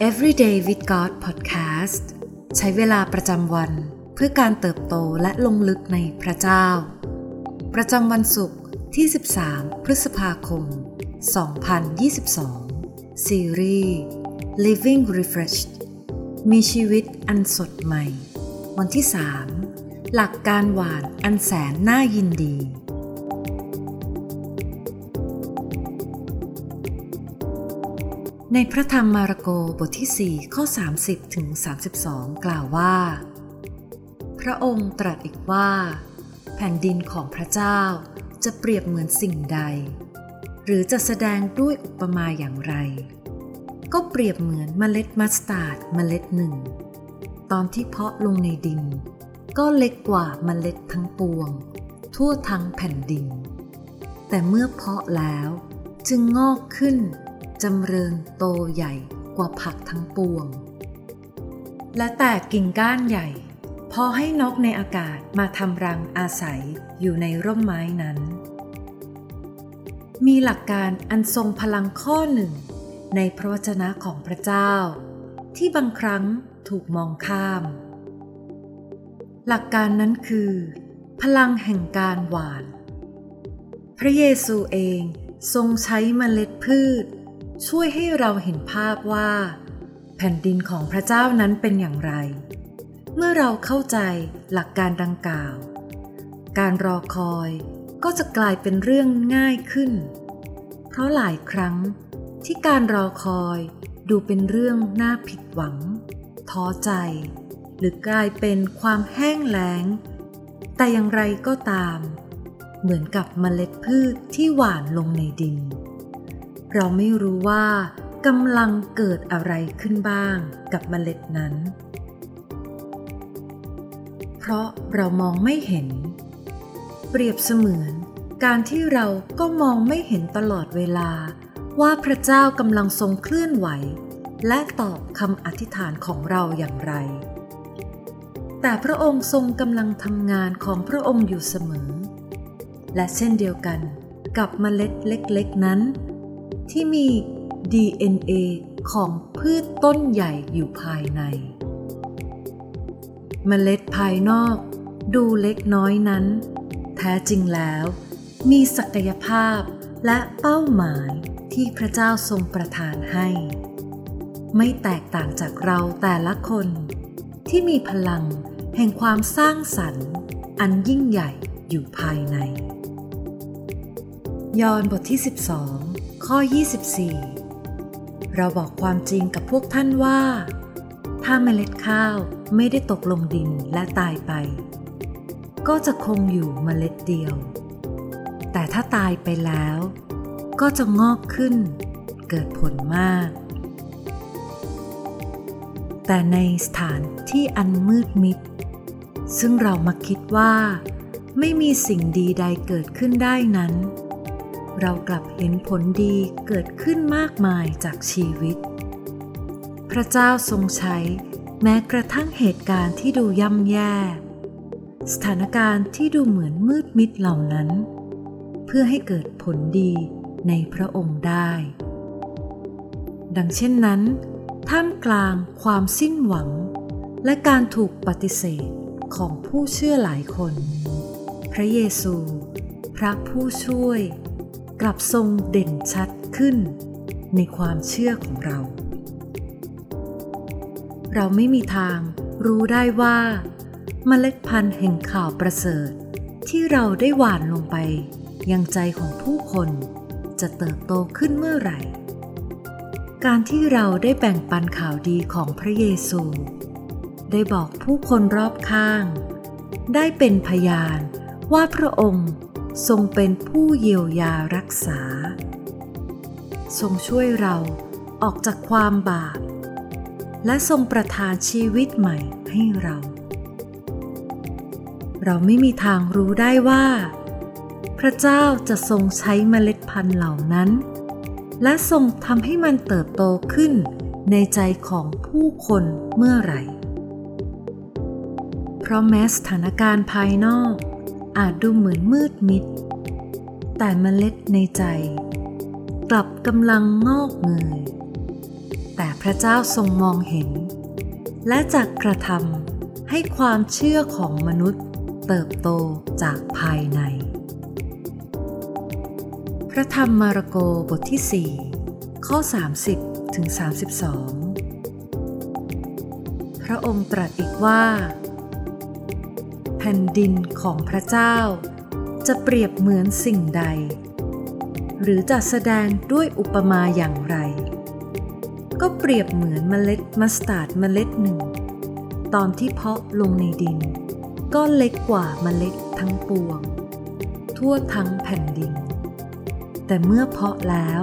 Everyday with God Podcast ใช้เวลาประจำวันเพื่อการเติบโตและลงลึกในพระเจ้า ประจำวันศุกร์ที่ 13 พฤษภาคม 2022 ซีรีส์ Living Refreshed มีชีวิตอันสดใหม่ วันที่ 3 หลักการหวานอันแสนน่ายินดี ในพระธรรมมาระโกบทที่ 4 ข้อ 30ถึง32 กล่าวว่า พระองค์ตรัสอีกว่า แผ่นดินของพระเจ้าจะเปรียบเหมือนสิ่งใด หรือจะแสดงด้วยอุปมาอย่างไร ก็เปรียบเหมือนเมล็ดมัสตาร์ดเมล็ดหนึ่ง ตอนที่เพาะลงในดิน ก็เล็กกว่าเมล็ดทั้งปวง ทั่วทั้งแผ่นดิน แต่เมื่อเพาะแล้วจึงงอกขึ้น จำเริญโตใหญ่กว่าผักทั้งปวง และแตกกิ่งก้านใหญ่ พอให้นกในอากาศมาทำรังอาศัยอยู่ในร่มไม้นั้น มีหลักการอันทรงพลังข้อหนึ่ง ในพระวจนะของพระเจ้า ที่บางครั้งถูกมองข้าม หลักการนั้นคือ พลังแห่งการหวาน พระเยซูเองทรงใช้เมล็ดพืช ช่วยให้เราเห็นภาพว่า แผ่นดินของพระเจ้านั้นเป็นอย่างไร เมื่อเราเข้าใจหลักการดังกล่าว การรอคอยก็จะกลายเป็นเรื่องง่ายขึ้น เพราะหลายครั้งที่การรอคอยดูเป็นเรื่องน่าผิดหวัง ท้อใจ หรือกลายเป็นความแห้งแล้ง แต่อย่างไรก็ตาม เหมือนกับเมล็ดพืชที่หว่านลงในดิน เราไม่รู้ว่ากำลังเกิดอะไรขึ้นบ้างกับเมล็ดนั้น เพราะเรามองไม่เห็น เปรียบเสมือนการที่เราก็มองไม่เห็นตลอดเวลา ว่าพระเจ้ากำลังทรงเคลื่อนไหว และตอบคำอธิษฐานของเราอย่างไร แต่พระองค์ทรงกำลังทำงานของพระองค์อยู่เสมอ และเช่นเดียวกันกับเมล็ดเล็กๆนั้น ที่มี DNA ของพืชต้นใหญ่อยู่ภายใน เมล็ดภายนอกดูเล็กน้อยนั้น แท้จริงแล้ว มีศักยภาพและเป้าหมายที่พระเจ้าทรงประทานให้ ไม่แตกต่างจากเราแต่ละคนที่มีพลังแห่งความสร้างสรรค์อันยิ่งใหญ่อยู่ภายใน ยอห์นบทที่ 12 ข้อ 24 เราบอกความจริงกับพวกท่านว่า ถ้าเมล็ดข้าวไม่ได้ตกลงดินและตายไป ก็จะคงอยู่เมล็ดเดียว แต่ถ้าตายไปแล้ว ก็จะงอกขึ้น เกิดผลมาก แต่ในสถานที่อันมืดมิด ซึ่งเรามาคิดว่า ไม่มีสิ่งดีใดเกิดขึ้นได้นั้น เรากลับเห็นผลดีเกิดขึ้นมากมายจากชีวิต พระเจ้าทรงใช้ แม้กระทั่งเหตุการณ์ที่ดูย่ำแย่ สถานการณ์ที่ดูเหมือนมืดมิดเหล่านั้น เพื่อให้เกิดผลดีในพระองค์ได้ ดังเช่นนั้น ท่ามกลางความสิ้นหวัง และการถูกปฏิเสธของผู้เชื่อหลายคน พระเยซู พระผู้ช่วย กลับทรงเด่นชัดขึ้นในความเชื่อของเรา เราไม่มีทางรู้ได้ว่าเมล็ดพันธุ์แห่งข่าวประเสริฐ ที่เราได้หว่านลงไป ยังใจของผู้คนจะเติบโตขึ้นเมื่อไหร่ การที่เราได้แบ่งปันข่าวดีของพระเยซู ได้บอกผู้คนรอบข้าง ได้เป็นพยานว่าพระองค์ ทรงเป็นผู้เยียวยารักษา ทรงช่วยเราออกจากความบาป และทรงประทานชีวิตใหม่ให้เรา เราไม่มีทางรู้ได้ว่า พระเจ้าจะทรงใช้เมล็ดพันธุ์เหล่านั้น และทรงทำให้มันเติบโตขึ้นในใจของผู้คนเมื่อไหร่ เพราะแม้สถานการณ์ภายนอก อาจดูเหมือนมืดมิด แต่เมล็ดในใจ กลับกำลังงอกเงย แต่พระเจ้าทรงมองเห็น และจักกระทำให้ความเชื่อของมนุษย์เติบโตจากภายใน พระธรรมมาระโกบทที่ 4 ข้อ 30ถึง32 พระองค์ตรัสอีกว่า แผ่นดินของพระเจ้า จะเปรียบเหมือนสิ่งใด หรือจะแสดงด้วยอุปมาอย่างไร ก็เปรียบเหมือนเมล็ดมัสตาร์ดเมล็ดหนึ่ง ตอนที่เพาะลงในดิน ก็เล็กกว่าเมล็ดทั้งปวง ทั่วทั้งแผ่นดิน แต่เมื่อเพาะแล้ว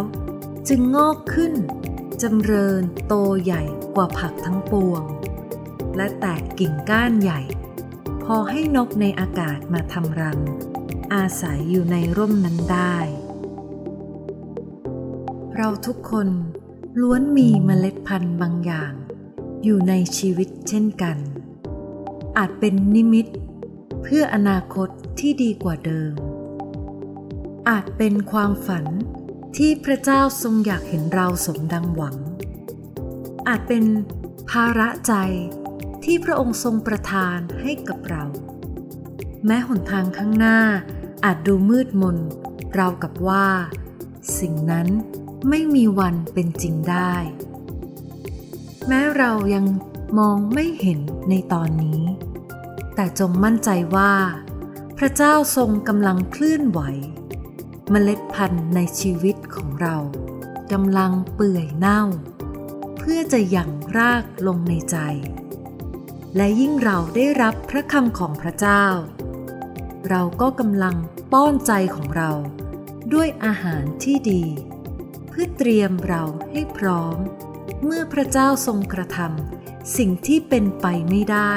จึงงอกขึ้นจำเริญโตใหญ่กว่าผักทั้งปวง และแตกกิ่งก้านใหญ่ พอให้นกในอากาศมาทำรัง อาศัยอยู่ในร่มนั้นได้ เราทุกคนล้วนมีเมล็ดพันธุ์บางอย่าง อยู่ในชีวิตเช่นกัน อาจเป็นนิมิต เพื่ออนาคตที่ดีกว่าเดิม อาจเป็นความฝันที่พระเจ้าทรงอยากเห็นเราสมดังหวัง อาจเป็นภาระใจ ที่พระองค์ทรงประทานให้กับเรา แม้หนทางข้างหน้าอาจดูมืดมนเรากับว่า สิ่งนั้นไม่มีวันเป็นจริงได้ แม้เรายังมองไม่เห็นในตอนนี้ แต่จงมั่นใจว่า พระเจ้าทรงกำลังเคลื่อนไหว เมล็ดพันธุ์ในชีวิตของเรากำลังเปื่อยเน่า เพื่อจะหยั่งรากลงในใจ และยิ่งเราได้รับพระคำของพระเจ้า เราก็กำลังป้อนใจของเรา ด้วยอาหารที่ดี เพื่อเตรียมเราให้พร้อม เมื่อพระเจ้าทรงกระทำสิ่งที่เป็นไปไม่ได้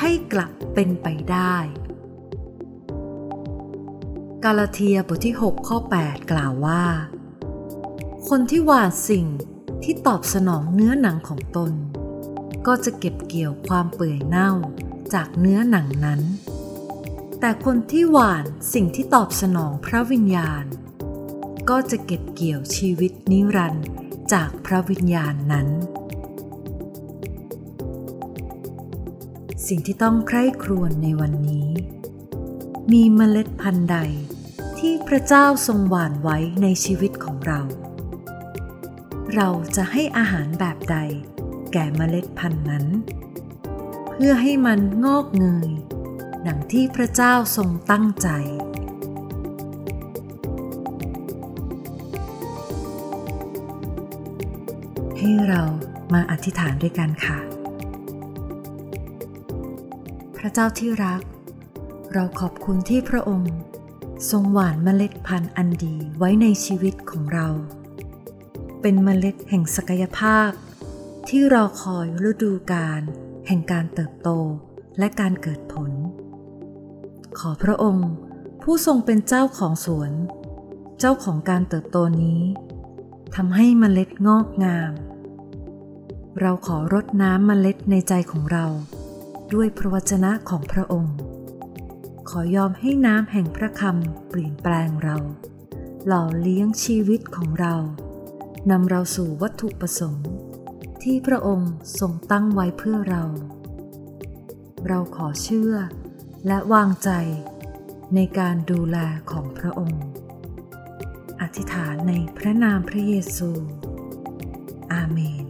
ให้กลับเป็นไปได้ กาลาเทียบทที่ 6 ข้อ 8 กล่าวว่า คนที่หวานสิ่งที่ตอบสนองเนื้อหนังของตน ก็จะเก็บเกี่ยวความเปื่อยเน่าจากเนื้อหนังนั้น แต่คนที่หวานสิ่งที่ตอบสนองพระวิญญาณ ก็จะเก็บเกี่ยวชีวิตนิรันดร์จากพระวิญญาณนั้น สิ่งที่ต้องใคร่ครวญในวันนี้ มีเมล็ดพันธุ์ใดที่พระเจ้าทรงหว่านไว้ในชีวิตของเรา เราจะให้อาหารแบบใด แก่เมล็ดพันธุ์นั้น เพื่อให้มันงอกเงยดังที่พระเจ้าทรงตั้งใจให้เรามาอธิษฐานด้วยกันค่ะ พระเจ้าที่รัก เราขอบคุณที่พระองค์ ทรงหว่านเมล็ดพันธุ์อันดีไว้ในชีวิตของเรา เป็นเมล็ดแห่งศักยภาพ ที่รอคอยฤดูกาลแห่งการเติบโตและการเกิดผล ขอพระองค์ ผู้ทรงเป็นเจ้าของสวน เจ้าของการเติบโตนี้ทำให้มเมล็ดงอกงาม เราขอรดน้ำมเมล็ดในใจของเรา ด้วยพระวจนะของพระองค์ ขอยอมให้น้ำแห่งพระคำเปลี่ยนแปลงเรา หล่อเลี้ยงชีวิตของเรานำเราสู่วัตถุประสงค์ ที่พระองค์ทรงตั้งไว้เพื่อเรา เราขอเชื่อและวางใจในการดูแลของพระองค์ อธิษฐานในพระนามพระเยซู อาเมน